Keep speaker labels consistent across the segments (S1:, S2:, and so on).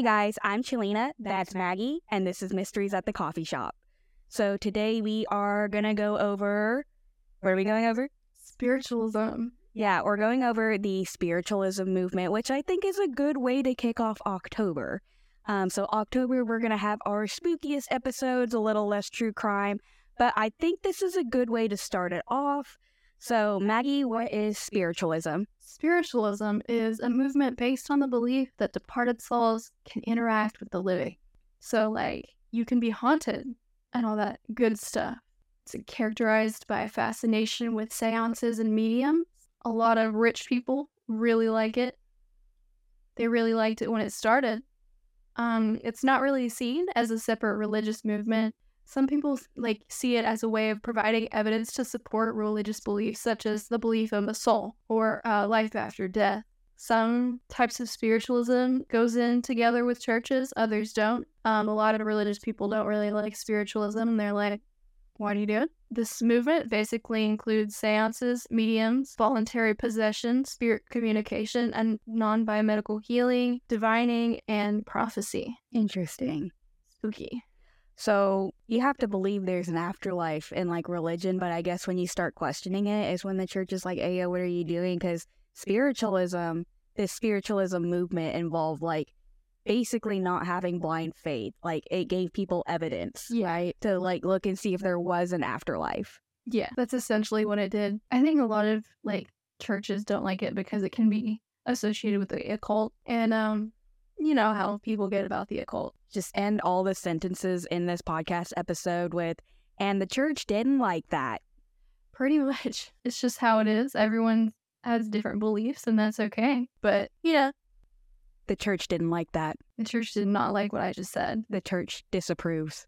S1: Hey guys, I'm Chalena, that's Maggie, and this is Mysteries at the Coffee Shop. So today we are going to go over. What are we going over?
S2: Spiritualism.
S1: Yeah, we're going over the spiritualism movement, which I think is a good way to kick off October. Um, so, October, we're going to have our spookiest episodes, a little less true crime, but I think this is a good way to start it off. So, Maggie, what is spiritualism?
S2: Spiritualism is a movement based on the belief that departed souls can interact with the living. So, like, you can be haunted and all that good stuff. It's characterized by a fascination with seances and mediums. A lot of rich people really like it. They really liked it when it started. Um, it's not really seen as a separate religious movement. Some people like see it as a way of providing evidence to support religious beliefs, such as the belief of a soul or uh, life after death. Some types of spiritualism goes in together with churches, others don't. Um, a lot of religious people don't really like spiritualism, and they're like, why do you do it? This movement basically includes seances, mediums, voluntary possession, spirit communication, and non biomedical healing, divining, and prophecy.
S1: Interesting.
S2: Spooky.
S1: So you have to believe there's an afterlife in like religion, but I guess when you start questioning it is when the church is like, hey, yo, what are you doing? Because spiritualism, this spiritualism movement involved like basically not having blind faith. Like it gave people evidence,
S2: Yeah.
S1: right? To like look and see if there was an afterlife.
S2: Yeah, that's essentially what it did. I think a lot of like churches don't like it because it can be associated with the occult. And um, you know how people get about the occult.
S1: Just end all the sentences in this podcast episode with, and the church didn't like that.
S2: Pretty much. It's just how it is. Everyone has different beliefs and that's okay. But yeah,
S1: The church didn't like that.
S2: the church did not like what I just said.
S1: The church disapproves.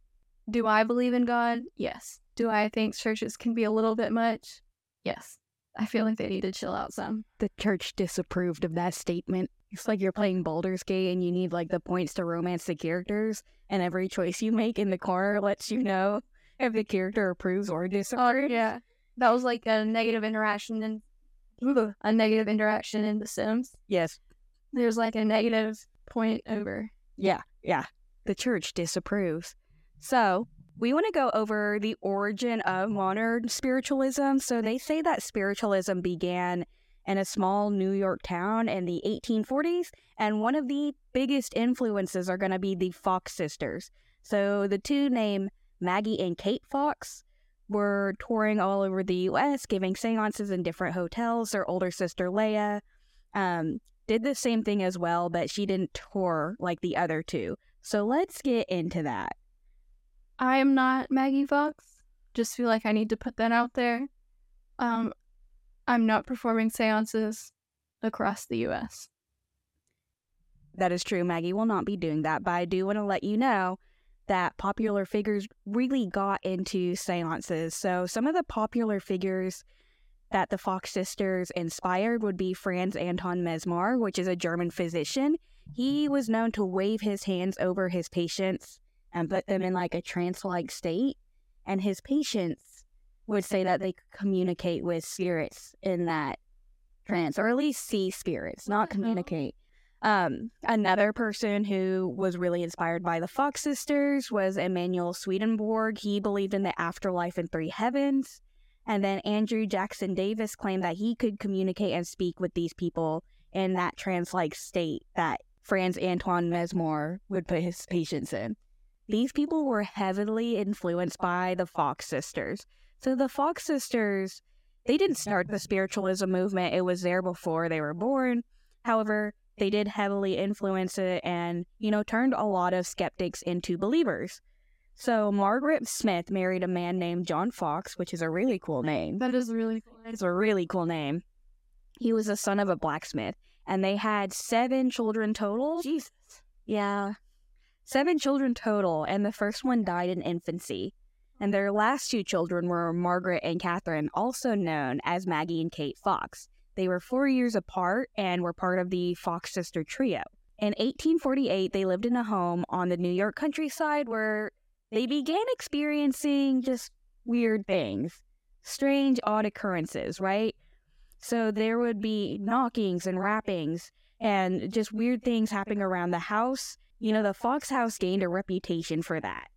S2: Do I believe in God? Yes. Do I think churches can be a little bit much? Yes. I feel like they need to chill out some.
S1: The church disapproved of that statement. It's like you're playing Baldur's Gate and you need like the points to romance the characters, and every choice you make in the corner lets you know if the character approves or oh, disapproves.
S2: Oh, yeah. That was like a negative interaction in a negative interaction in The Sims.
S1: Yes.
S2: There's like a negative point over.
S1: Yeah. Yeah. The church disapproves. So we want to go over the origin of modern spiritualism. So they say that spiritualism began in a small New York town in the 1840s, and one of the biggest influences are going to be the Fox sisters. So the two named Maggie and Kate Fox were touring all over the U.S., giving seances in different hotels. Their older sister Leah um, did the same thing as well, but she didn't tour like the other two. So let's get into that.
S2: I am not Maggie Fox. Just feel like I need to put that out there. Um, I'm not performing seances across the U.S.
S1: That is true. Maggie will not be doing that, but I do want to let you know that popular figures really got into seances. So some of the popular figures that the Fox sisters inspired would be Franz Anton Mesmer, which is a German physician. He was known to wave his hands over his patients and put them in like a trance like state. And his patients would say that they communicate with spirits in that trance, or at least see spirits, not
S2: hell?
S1: communicate. Um, another person who was really inspired by the Fox sisters was Emanuel Swedenborg. He believed in the afterlife and three heavens. And then Andrew Jackson Davis claimed that he could communicate and speak with these people in that trance like state that Franz Antoine Mesmer would put his patients in. These people were heavily influenced by the Fox sisters. So the Fox sisters, they didn't start the spiritualism movement, it was there before they were born. However, they did heavily influence it and, you know, turned a lot of skeptics into believers. So Margaret Smith married a man named John Fox, which is a really cool name.
S2: That is really cool.
S1: It's a really cool name. He was the son of a blacksmith, and they had seven children total.
S2: Jesus.
S1: Yeah. Seven children total, and the first one died in infancy. And their last two children were Margaret and Catherine, also known as Maggie and Kate Fox. They were four years apart and were part of the Fox sister trio. In 1848, they lived in a home on the New York countryside where they began experiencing just weird things, strange, odd occurrences, right? So there would be knockings and rappings and just weird things happening around the house. you know, the Fox house gained a reputation for that.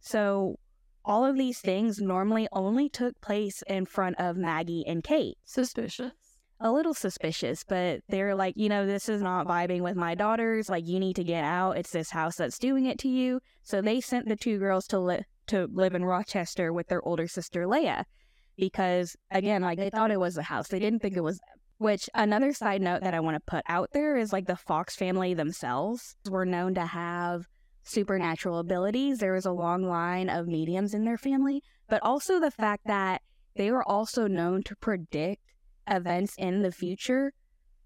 S1: So all of these things normally only took place in front of Maggie and Kate.
S2: Suspicious.
S1: A little suspicious, but they're like, you know, this is not vibing with my daughters. Like, you need to get out. It's this house that's doing it to you. So they sent the two girls to li- to live in Rochester with their older sister Leah, because again, like they thought it was a house. They didn't think it was them. Which another side note that I want to put out there is like the Fox family themselves were known to have supernatural abilities. There was a long line of mediums in their family, but also the fact that they were also known to predict events in the future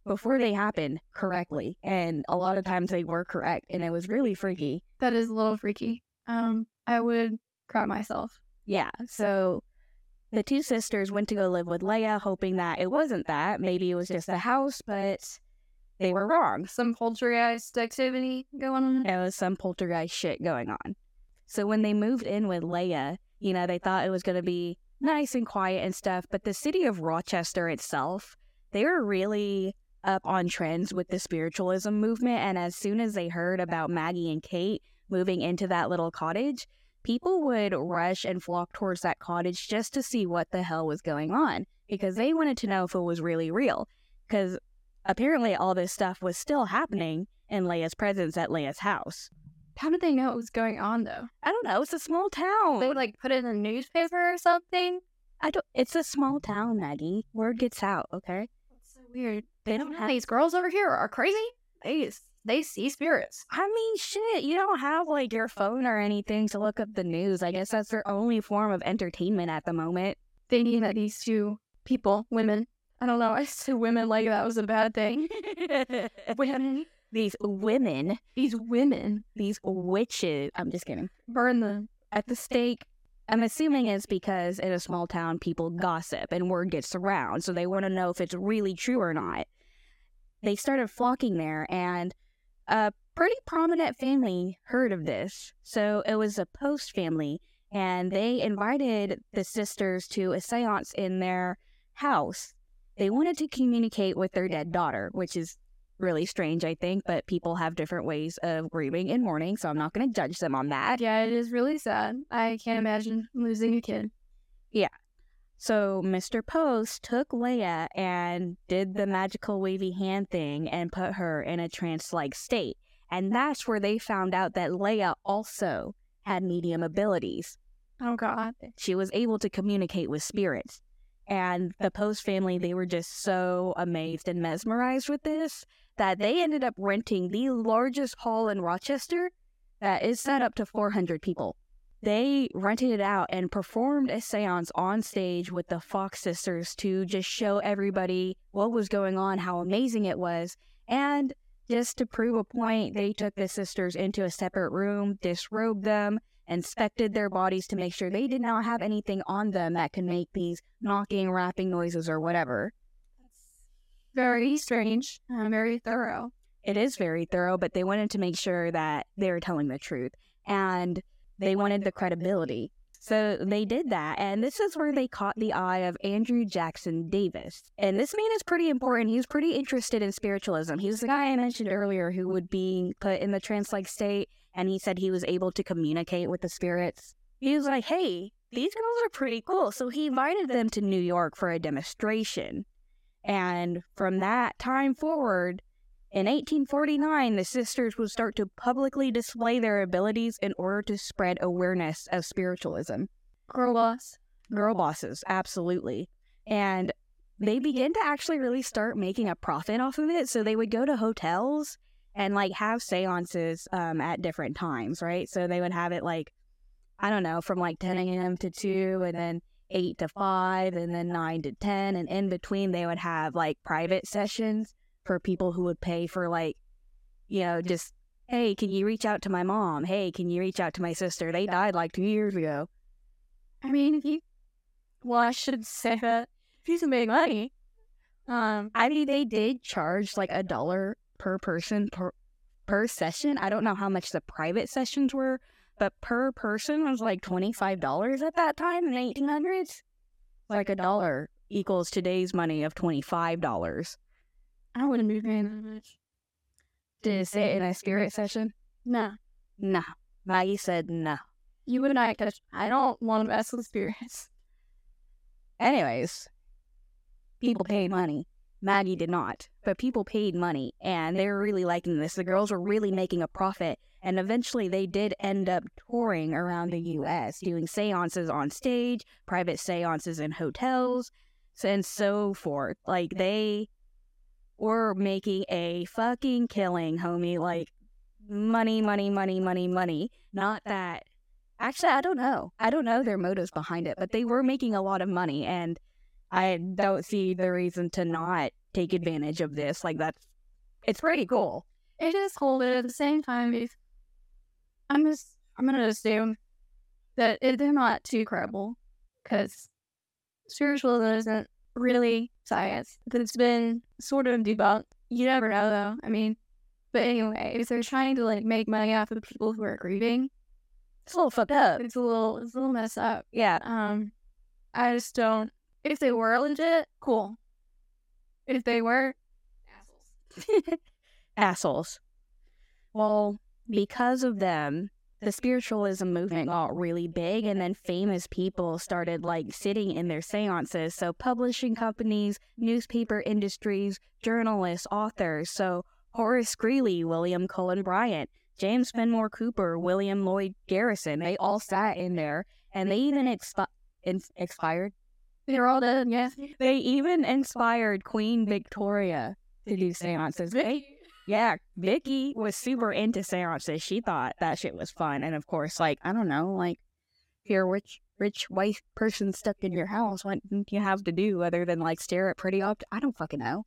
S1: before they happened correctly. And a lot of times they were correct, and it was really freaky.
S2: That is a little freaky. Um, I would cry myself.
S1: Yeah. So the two sisters went to go live with Leah, hoping that it wasn't that. Maybe it was just a house, but they were wrong.
S2: Some poltergeist activity going on.
S1: There was some poltergeist shit going on. So when they moved in with Leah, you know, they thought it was going to be nice and quiet and stuff. But the city of Rochester itself, they were really up on trends with the spiritualism movement. And as soon as they heard about Maggie and Kate moving into that little cottage, people would rush and flock towards that cottage just to see what the hell was going on because they wanted to know if it was really real. Because apparently all this stuff was still happening in Leah's presence at Leah's house.
S2: How did they know it was going on though?
S1: I don't know. It's a small town.
S2: They would like put it in a newspaper or something.
S1: I don't. It's a small town, Maggie. Word gets out. Okay.
S2: That's so weird.
S1: They don't have.
S2: These girls over here are crazy. They they see spirits.
S1: I mean, shit. You don't have like your phone or anything to look up the news. I guess that's their only form of entertainment at the moment.
S2: They need that these two people, women. I don't know. I said women like that was a bad thing. women.
S1: These women,
S2: These women
S1: these witches. I'm just kidding.
S2: burn them.
S1: At the stake. I'm assuming it's because in a small town people gossip and word gets around, so they want to know if it's really true or not. They started flocking there, and a pretty prominent family heard of this. So it was a Post family, and they invited the sisters to a seance in their house. They wanted to communicate with their dead daughter, which is really strange, I think, but people have different ways of grieving and mourning, so I'm not going to judge them on that.
S2: Yeah, it is really sad. I can't imagine losing a kid. Yeah.
S1: So Mr. Post took Leah and did the magical wavy hand thing and put her in a trance like state. And that's where they found out that Leah also had medium abilities.
S2: Oh God.
S1: She was able to communicate with spirits. And the Post family, they were just so amazed and mesmerized with this that they ended up renting the largest hall in Rochester that is set up to 400 people. They rented it out and performed a seance on stage with the Fox sisters to just show everybody what was going on, how amazing it was. And just to prove a point, they took the sisters into a separate room, disrobed them, inspected their bodies to make sure they did not have anything on them that could make these knocking, rapping noises or whatever.
S2: Very strange. Very thorough.
S1: It is very thorough, but they wanted to make sure that they were telling the truth and they wanted the credibility. So they did that, and this is where they caught the eye of Andrew Jackson Davis. And this man is pretty important. He's pretty interested in spiritualism. He's the guy I mentioned earlier who would be put in the trance like state, and he said he was able to communicate with the spirits. He was like, hey, these girls are pretty cool. So he invited them to New York for a demonstration. And from that time forward, in 1849, the sisters would start to publicly display their abilities in order to spread awareness of spiritualism.
S2: Girl boss.
S1: Girl bosses, absolutely. And they began to actually really start making a profit off of it. So they would go to hotels and like have seances um, at different times, right? So they would have it like, I don't know, from like 10 a.m. to 2 and then 8 to 5 and then 9 to 10. And in between, they would have like private sessions for people who would pay for like, you know, just, hey, can you reach out to my mom? Hey, can you reach out to my sister? They died like two years ago.
S2: I mean, if you, well, I should say that if you can make money, um,
S1: I mean, they did charge like a dollar per person per per session. I don't know how much the private sessions were, but per person was like twenty five dollars at that time in the eighteen hundreds. Like a dollar equals today's money of twenty five dollars.
S2: I wouldn't be paying that much.
S1: To sit in a spirit session.
S2: Nah.
S1: No. Maggie said no.
S2: You and I touch. I don't want to mess with spirits.
S1: Anyways, people paid money. Maggie did not, but people paid money and they were really liking this. The girls were really making a profit. And eventually they did end up touring around the US, doing seances on stage, private seances in hotels, and so forth. Like they were making a fucking killing, homie. Like money, money, money, money, money. Not that. Actually, I don't know. I don't know their motives behind it, but they were making a lot of money. And I don't see the reason to not take advantage of this. Like that's, it's pretty cool.
S2: It is cool, but at the same time, if I'm just, I'm gonna assume that it, they're not too credible because spiritualism isn't really science. It's been sort of debunked. You never know, though. I mean, but anyway, if they're trying to like make money off of people who are grieving,
S1: It's a little fucked up.
S2: it's a little, it's a little messed up.
S1: Yeah.
S2: Um, I just don't. If they were legit, cool. If they were, assholes.
S1: Assholes. Well, because of them, the spiritualism movement got really big, and then famous people started like sitting in their seances. So, publishing companies, newspaper industries, journalists, authors. So, Horace Greeley, William Cullen Bryant, James Fenimore Cooper, William Lloyd Garrison, they all sat in there, and they even expi- in- expired.
S2: They're all done, Yes.
S1: They even inspired Queen Victoria to do seances. They- yeah, Vicky was super into seances. She thought that shit was fun. And of course, like, I don't know, like, if you're a rich, rich white person stuck in your house, what do you have to do other than, like, stare at pretty objects? I don't fucking know.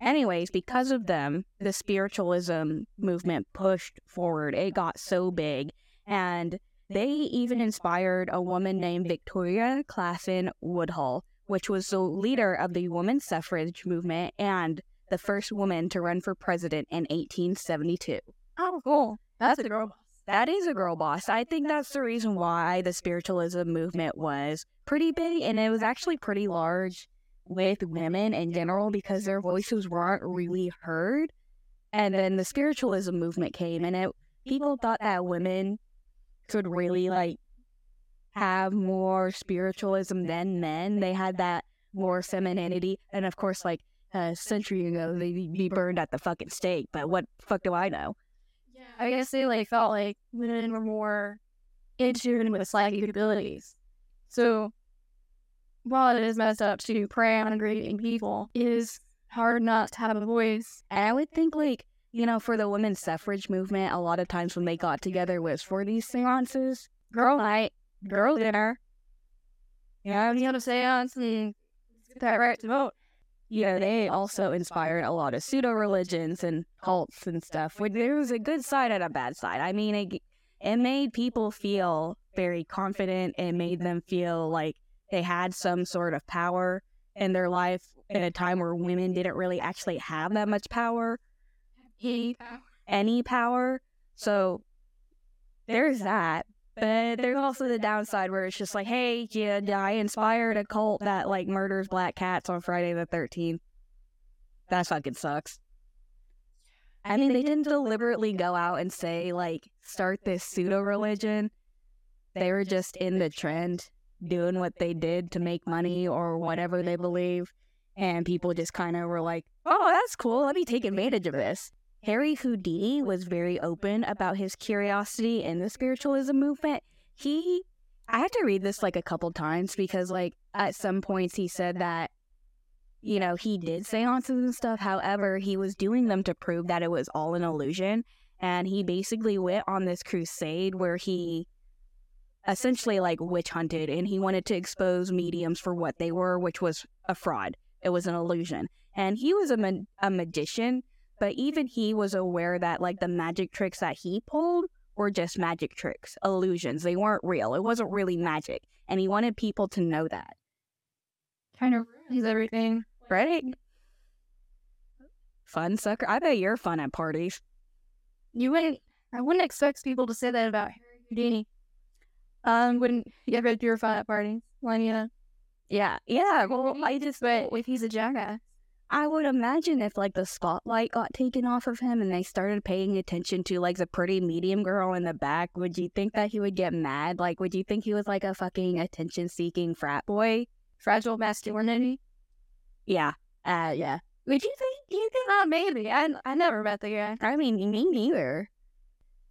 S1: Anyways, because of them, the spiritualism movement pushed forward. It got so big. And they even inspired a woman named Victoria Claflin Woodhull, which was the leader of the women's suffrage movement and the first woman to run for president in 1872.
S2: Oh, cool. That's a girl boss.
S1: That is a girl boss. I think that's the reason why the spiritualism movement was pretty big and it was actually pretty large with women in general because their voices weren't really heard. And then the spiritualism movement came and it people thought that women could really like have more spiritualism than men. They had that more femininity. And of course, like a century ago, they'd be burned at the fucking stake. But what fuck do I know?
S2: Yeah. I guess they like felt like women were more in tune with psychic abilities. So while it is messed up to prey on grieving people, it is hard not to have a voice.
S1: And I would think, like, you know, for the women's suffrage movement, a lot of times when they got together was for these seances, girl night, girl dinner.
S2: Yeah, you have a seance and get that right to vote.
S1: Yeah, they also inspired a lot of pseudo religions and cults and stuff. Which there was a good side and a bad side. I mean, it, it made people feel very confident. It made them feel like they had some sort of power in their life in a time where women didn't really actually have that much power.
S2: He
S1: any power. So there's that. But there's also the downside where it's just like, hey, yeah, I inspired a cult that like murders black cats on Friday the 13th. That fucking sucks. I mean, they didn't deliberately go out and say, like, start this pseudo religion. They were just in the trend, doing what they did to make money or whatever they believe. And people just kind of were like, oh, that's cool. Let me take advantage of this. Harry Houdini was very open about his curiosity in the spiritualism movement. He, I had to read this like a couple times because, like, at some points he said that, you know, he did seances and stuff. However, he was doing them to prove that it was all an illusion. And he basically went on this crusade where he essentially like witch hunted and he wanted to expose mediums for what they were, which was a fraud. It was an illusion. And he was a, ma- a magician but even he was aware that like the magic tricks that he pulled were just magic tricks, illusions. They weren't real. It wasn't really magic. And he wanted people to know that.
S2: kind of ruins everything.
S1: Right? Fun sucker. I bet you're fun at parties.
S2: You wouldn't. I wouldn't expect people to say that about Harry Houdini. Um, wouldn't you ever do your fun at parties? Yeah.
S1: Yeah. Yeah. Well, I just
S2: But if he's a jackass,
S1: I would imagine if like the spotlight got taken off of him and they started paying attention to like the pretty medium girl in the back, would you think that he would get mad? Like, would you think he was like a fucking attention seeking frat boy?
S2: Fragile masculinity.
S1: Yeah. Uh, yeah. Would you think? You think?
S2: Uh, maybe. I, I never met the guy.
S1: I mean, me neither.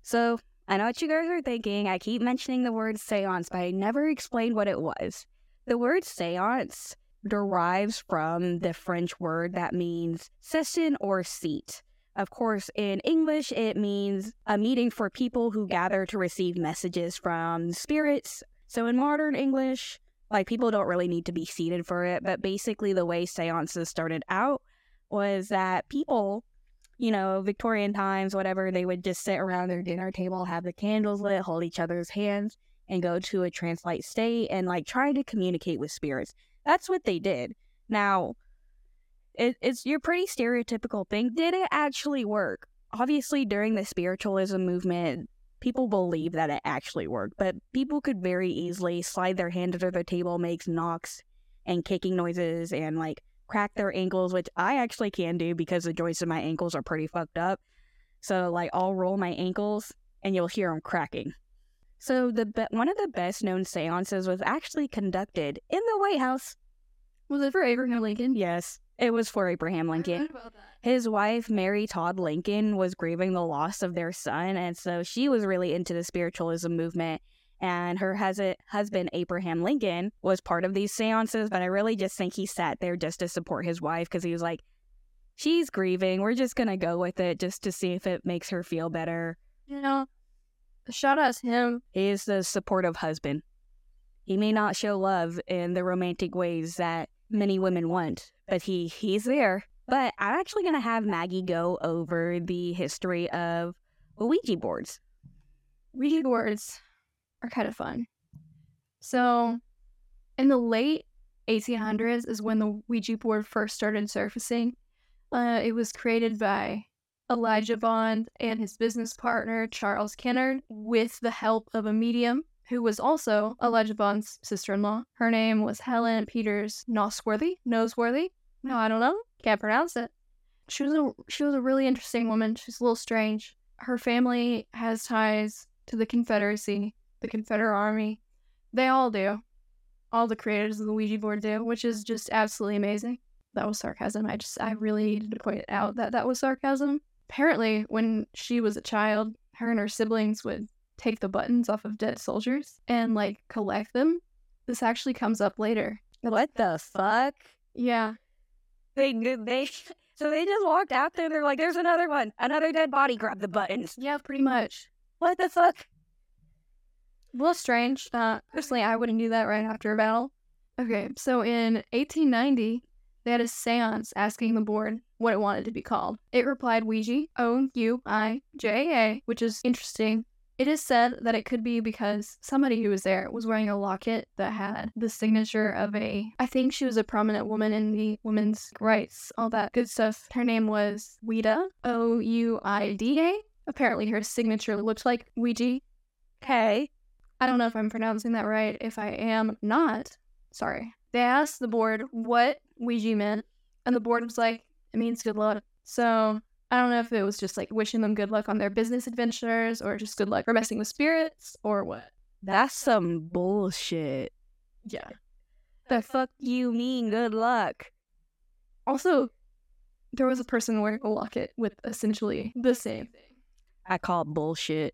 S1: So, I know what you guys are thinking. I keep mentioning the word seance, but I never explained what it was. The word seance derives from the French word that means session or seat. Of course, in English, it means a meeting for people who gather to receive messages from spirits. So in modern English, like people don't really need to be seated for it, but basically the way seances started out was that people, you know, Victorian times, whatever, they would just sit around their dinner table, have the candles lit, hold each other's hands, and go to a trance-like state and like try to communicate with spirits. That's what they did. Now, it, it's your pretty stereotypical thing. Did it actually work? Obviously, during the spiritualism movement, people believe that it actually worked, but people could very easily slide their hand under the table, makes knocks and kicking noises, and like crack their ankles, which I actually can do because the joints of my ankles are pretty fucked up. So, like, I'll roll my ankles and you'll hear them cracking. So, the be- one of the best known seances was actually conducted in the White House.
S2: Was it for Abraham Lincoln?
S1: Yes, it was for Abraham Lincoln. His wife, Mary Todd Lincoln, was grieving the loss of their son, and so she was really into the spiritualism movement. And her hus- husband, Abraham Lincoln, was part of these seances, but I really just think he sat there just to support his wife because he was like, she's grieving. We're just going to go with it just to see if it makes her feel better.
S2: You know, shout out to him.
S1: He is the supportive husband. He may not show love in the romantic ways that many women want, but he he's there. But I'm actually to have Maggie go over the history of Ouija boards.
S2: Ouija boards are kind of fun. So, in the late 1800s is when the Ouija board first started surfacing. Uh, it was created by Elijah Bond and his business partner Charles Kennard with the help of a medium who was also Elijah Bond's sister-in-law. Her name was Helen Peters Nosworthy. Noseworthy? No, I don't know. Can't pronounce it. She was a she was a really interesting woman. She's a little strange. Her family has ties to the Confederacy, the Confederate Army. They all do. All the creators of the Ouija board do, which is just absolutely amazing. That was sarcasm. I just I really needed to point out that that was sarcasm. Apparently, when she was a child, her and her siblings would take the buttons off of dead soldiers and like collect them. This actually comes up later.
S1: What the fuck?
S2: Yeah.
S1: They they so they just walked out there. They're like, "There's another one, another dead body. Grab the buttons."
S2: Yeah, pretty much.
S1: What the fuck?
S2: A little strange. Uh, personally, I wouldn't do that right after a battle. Okay, so in 1890, they had a seance asking the board what it wanted to be called. It replied Ouija, O U I J A, which is interesting. It is said that it could be because somebody who was there was wearing a locket that had the signature of a, I think she was a prominent woman in the women's rights, all that good stuff. Her name was Ouida, O U I D A. Apparently, her signature looked like Ouija.
S1: Okay.
S2: I don't know if I'm pronouncing that right. If I am not, sorry. They asked the board what Ouija meant, and the board was like, it means good luck. So I don't know if it was just like wishing them good luck on their business adventures or just good luck for messing with spirits or what.
S1: That's some bullshit.
S2: Yeah.
S1: The fuck you mean good luck?
S2: Also, there was a person wearing a locket with essentially the same thing.
S1: I call bullshit.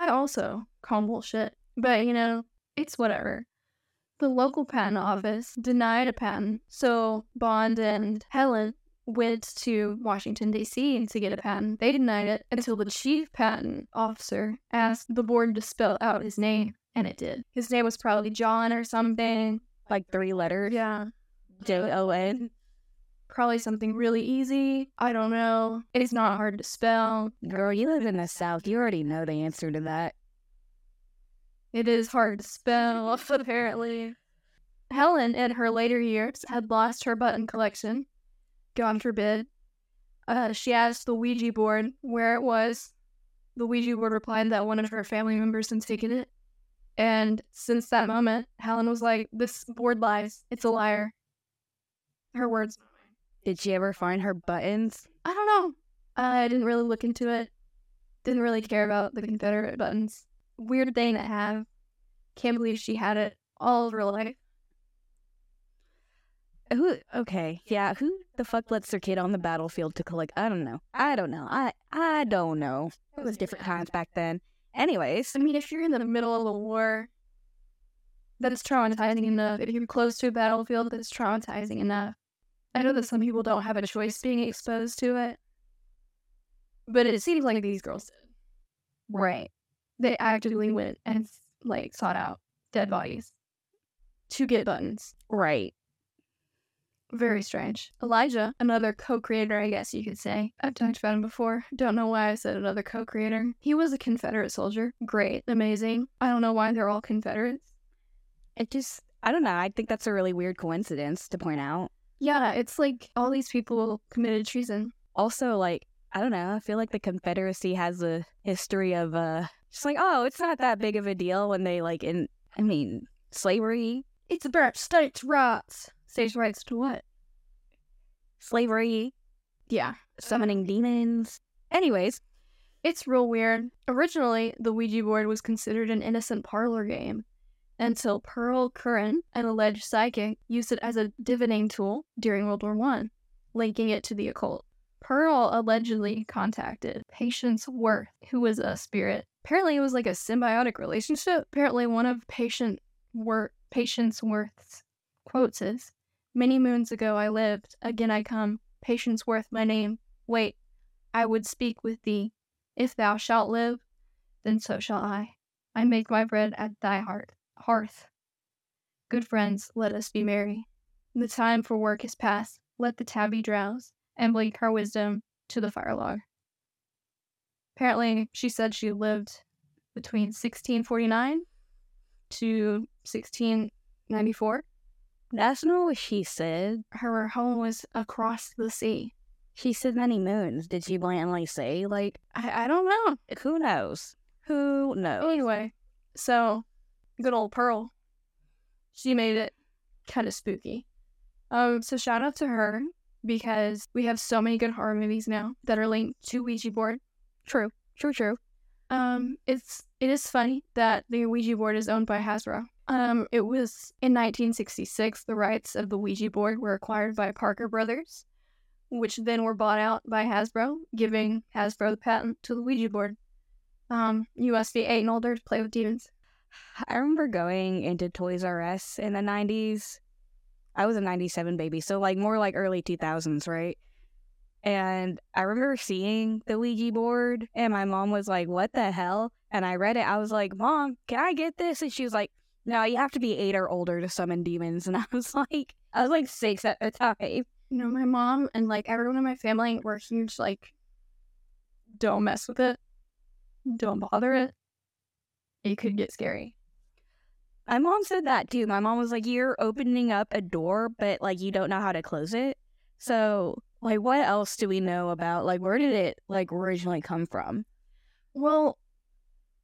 S2: I also call bullshit, but you know, it's whatever. The local patent office denied a patent, so Bond and Helen went to Washington, D.C. to get a patent. They denied it until the chief patent officer asked the board to spell out his name, and it did. His name was probably John or something.
S1: Like three letters.
S2: Yeah.
S1: J O N.
S2: Probably something really easy. I don't know. It's not hard to spell.
S1: Girl, you live in the South. You already know the answer to that.
S2: It is hard to spell, apparently. Helen, in her later years, had lost her button collection. God forbid. Uh, she asked the Ouija board where it was. The Ouija board replied that one of her family members had taken it. And since that moment, Helen was like, This board lies. It's a liar. Her words.
S1: Did she ever find her buttons?
S2: I don't know. I didn't really look into it. Didn't really care about the Confederate buttons. Weird thing to have. Can't believe she had it all of her life.
S1: Who? Okay, yeah. Who the fuck lets their kid on the battlefield to collect? I don't know. I don't know. I I don't know. It was different times back then. Anyways,
S2: I mean, if you're in the middle of a war, that's traumatizing enough. If you're close to a battlefield, that's traumatizing enough. I know that some people don't have a choice being exposed to it, but it seems like these girls did.
S1: right.
S2: They actively went and like sought out dead bodies to get buttons.
S1: Right.
S2: Very strange. Elijah, another co-creator, I guess you could say. I've talked about him before. Don't know why I said another co-creator. He was a Confederate soldier. Great, amazing. I don't know why they're all Confederates.
S1: It just I don't know. I think that's a really weird coincidence to point out.
S2: Yeah, it's like all these people committed treason.
S1: Also, like I don't know. I feel like the Confederacy has a history of uh just like oh, it's not that big of a deal when they like in I mean slavery,
S2: It's about states' rights. States' rights to what?
S1: slavery,
S2: Yeah.
S1: summoning demons. Anyways,
S2: It's real weird. Originally, the Ouija board was considered an innocent parlor game until Pearl Curran, an alleged psychic, used it as a divining tool during World War One, linking it to the occult. Pearl allegedly contacted Patience Worth, who was a spirit. Apparently, it was like a symbiotic relationship. Apparently, one of Patient Wor- Patience Worth's quotes is, "Many moons ago I lived. Again I come. Patience Worth my name. Wait, I would speak with thee. If thou shalt live, then so shall I. I make my bread at thy heart hearth. Good friends, let us be merry. The time for work is past. Let the tabby drowse and blink her wisdom to the fire log. Apparently, she said she lived between 1649 to 1694.
S1: That's not what she said.
S2: Her home was across the sea.
S1: She said many moons. Did she blatantly say like
S2: I, I don't know.
S1: who knows? Who knows?
S2: Anyway, so good old Pearl, she made it kind of spooky. Um, so shout out to her because we have so many good horror movies now that are linked to Ouija board.
S1: True. True, true.
S2: Um, it's it is funny that the Ouija board is owned by Hasbro. Um, it was in 1966 the rights of the Ouija board were acquired by Parker Brothers, which then were bought out by Hasbro, giving Hasbro the patent to the Ouija board. Um, be eight and older to play with demons.
S1: I remember going into Toys R Us in the 90s. I was a 97 baby, so like more like early 2000s, right? And I remember seeing the Ouija board, and my mom was like, What the hell? And I read it. I was like, Mom, can I get this? And she was like, No, you have to be eight or older to summon demons. And I was like, I was like six at the time.
S2: You know, my mom and like everyone in my family were huge, like, don't mess with it, don't bother it. It could get scary.
S1: My mom said that too. My mom was like, You're opening up a door, but like you don't know how to close it. So, like, what else do we know about? Like, where did it like originally come from?
S2: Well,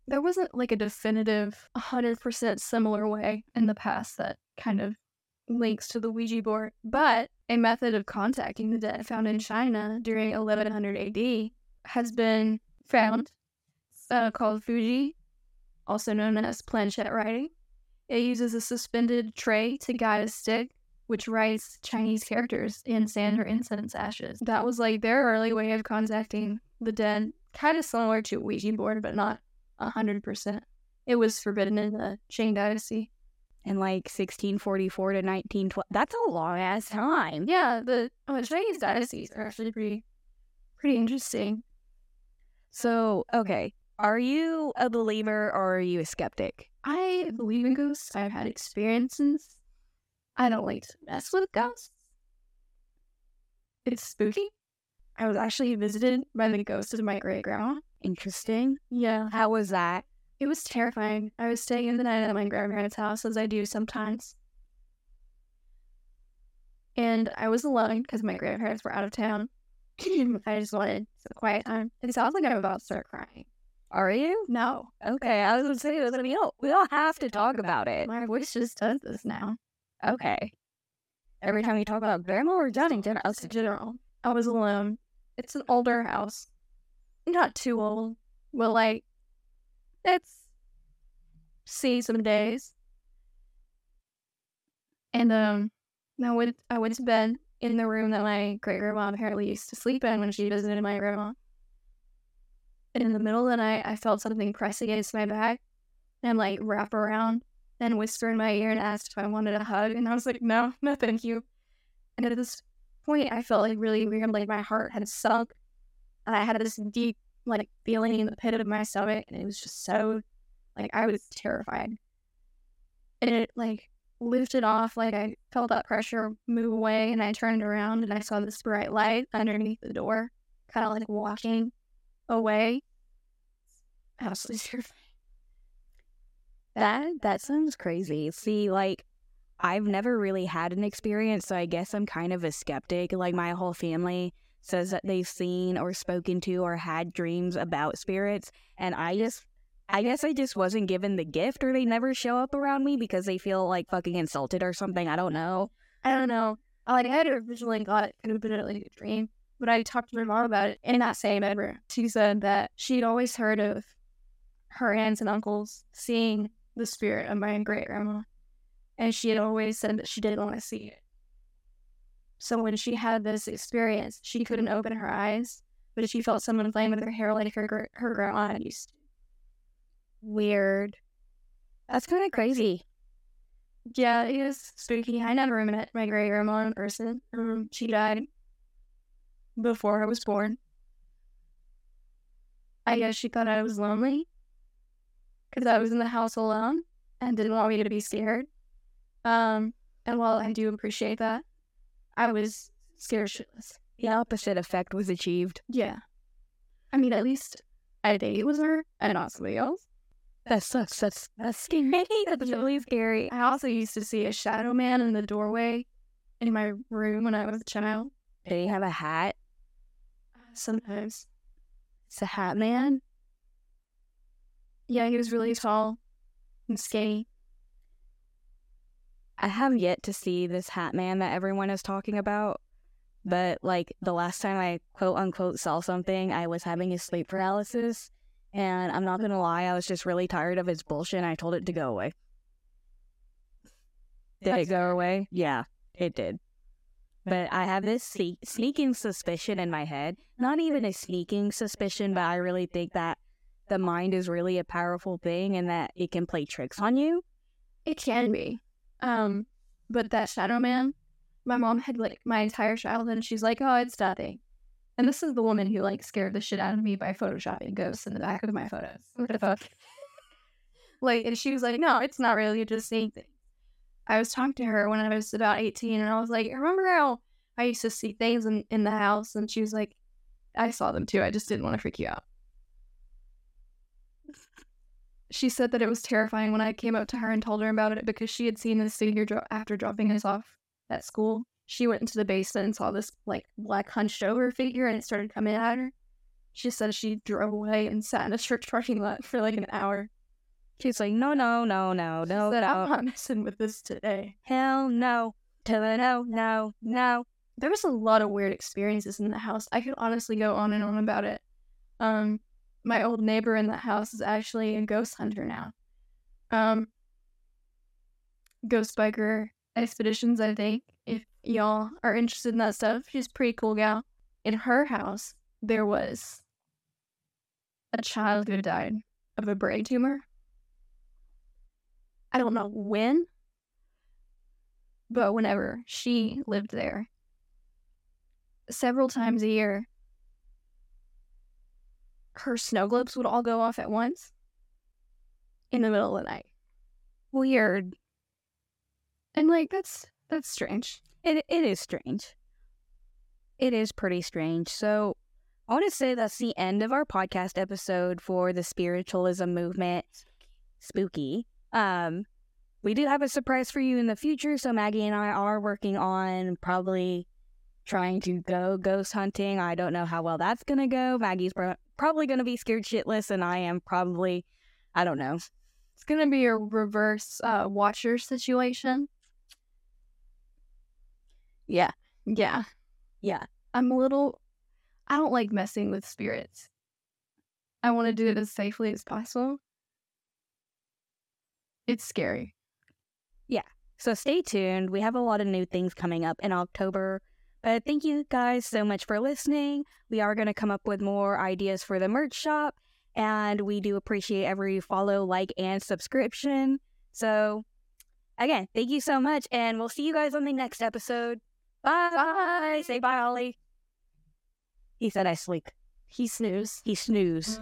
S2: there wasn't like a definitive 100% similar way in the past that kind of links to the Ouija board, but a method of contacting the dead found in China during 1100 AD has been found uh, called Fuji, also known as planchette writing. It uses a suspended tray to guide a stick, which writes Chinese characters in sand or incense ashes. That was like their early way of contacting the dead, kind of similar to Ouija board, but not 100%. It was forbidden in the Qing Dynasty.
S1: In like 1644 to 1912. That's a long ass time.
S2: Yeah, the uh, Chinese dynasties are actually pretty, pretty interesting.
S1: So, okay. Are you a believer or are you a skeptic?
S2: I believe in ghosts. I've had experiences. I don't like to mess with ghosts. It's spooky. I was actually visited by the ghost of my great grandma.
S1: Interesting.
S2: Yeah.
S1: How was that?
S2: It was terrifying. I was staying in the night at my grandparents' house, as I do sometimes. And I was alone because my grandparents were out of town. I just wanted some quiet time. It sounds like I'm about to start crying.
S1: Are you?
S2: No,
S1: Okay, I was gonna say we don't we don't have to talk about it.
S2: my voice just does this now.
S1: Okay. Every time you talk about grandma or Johnny,
S2: I was in general. I was alone. It's an older house. Not too old. Well, like, it's see some days. And um, I went I went to bed in the room that my great grandma apparently used to sleep in when she visited my grandma. And in the middle of the night, I felt something press against my back and like wrap around and whisper in my ear and asked if I wanted a hug. And I was like, no, no, thank you. And at this point, I felt like really weird, like my heart had sunk. And I had this deep, like, feeling in the pit of my stomach. And it was just so, like, I was terrified. And it, like, lifted off. Like, I felt that pressure move away. And I turned around and I saw this bright light underneath the door, kind of like walking away. Absolutely terrifying.
S1: That that sounds crazy. See, like I've never really had an experience, so I guess I'm kind of a skeptic. Like my whole family says that they've seen or spoken to or had dreams about spirits, and I just I guess I just wasn't given the gift or they never show up around me because they feel like fucking insulted or something. I don't know.
S2: I don't know. Like I had originally got it could have been like a dream, but I talked to my mom about it in that same bedroom. She said that she'd always heard of her aunts and uncles seeing the spirit of my great grandma. And she had always said that she didn't want to see it. So when she had this experience, she couldn't open her eyes, but she felt someone playing with her hair like her her grandma used.
S1: Weird. That's kind of crazy.
S2: Yeah, it is spooky. I never met my great grandma in person. Um, she died before I was born. I guess she thought I was lonely because I was in the house alone and didn't want me to be scared. Um, and while I do appreciate that, I was scared shitless.
S1: The opposite effect was achieved.
S2: Yeah. I mean, at least I date with her and not somebody else.
S1: That sucks. That's that's scary. That's really scary.
S2: I also used to see a shadow man in the doorway in my room when I was a child.
S1: Did he have a hat?
S2: Sometimes.
S1: It's a hat man.
S2: Yeah, he was really tall and skinny.
S1: I have yet to see this hat man that everyone is talking about. But like the last time I quote unquote saw something, I was having a sleep paralysis. And I'm not gonna lie, I was just really tired of his bullshit and I told it to go away. Did it go away? Yeah, it did. But I have this sneaking suspicion in my head. Not even a sneaking suspicion, but I really think that the mind is really a powerful thing and that it can play tricks on you.
S2: It can be. Um, but that shadow man, my mom had like my entire childhood and she's like, Oh, it's nothing. And this is the woman who like scared the shit out of me by photoshopping ghosts in the back of my photos. What the fuck? like and she was like, No, it's not really, just things. I was talking to her when I was about 18 and I was like, remember how I used to see things in, in the house? And she was like, I saw them too. I just didn't want to freak you out she said that it was terrifying when I came up to her and told her about it because she had seen this figure dro- after dropping us off at school. She went into the basement and saw this like black hunched over figure and it started coming at her. She said she drove away and sat in a church parking lot for like an hour.
S1: She's like, no, no, no, no,
S2: she
S1: no.
S2: Said, I'm not messing with this today.
S1: Hell no. No, no, no.
S2: There was a lot of weird experiences in the house. I could honestly go on and on about it. Um, my old neighbor in the house is actually a ghost hunter now. Um, ghost biker expeditions, I think. If y'all are interested in that stuff, she's pretty cool gal. In her house, there was a child who died of a brain tumor. I don't know when, but whenever she lived there, several times a year, her snow globes would all go off at once in the middle of the night.
S1: Weird.
S2: And like that's that's strange.
S1: It it is strange. It is pretty strange. So I want to say that's the end of our podcast episode for the spiritualism movement. Spooky. Um we do have a surprise for you in the future. So Maggie and I are working on probably trying to go ghost hunting. I don't know how well that's going to go. Maggie's probably going to be scared shitless, and I am probably, I don't know.
S2: It's going to be a reverse uh, watcher situation.
S1: Yeah.
S2: Yeah.
S1: Yeah.
S2: I'm a little, I don't like messing with spirits. I want to do it as safely as possible. It's scary. Yeah.
S1: So stay tuned. We have a lot of new things coming up in October. But thank you guys so much for listening. We are going to come up with more ideas for the merch shop. And we do appreciate every follow, like, and subscription. So, again, thank you so much. And we'll see you guys on the next episode. Bye.
S2: Bye.
S1: Say bye, Ollie. He said I sleep.
S2: He snooze.
S1: He snooze.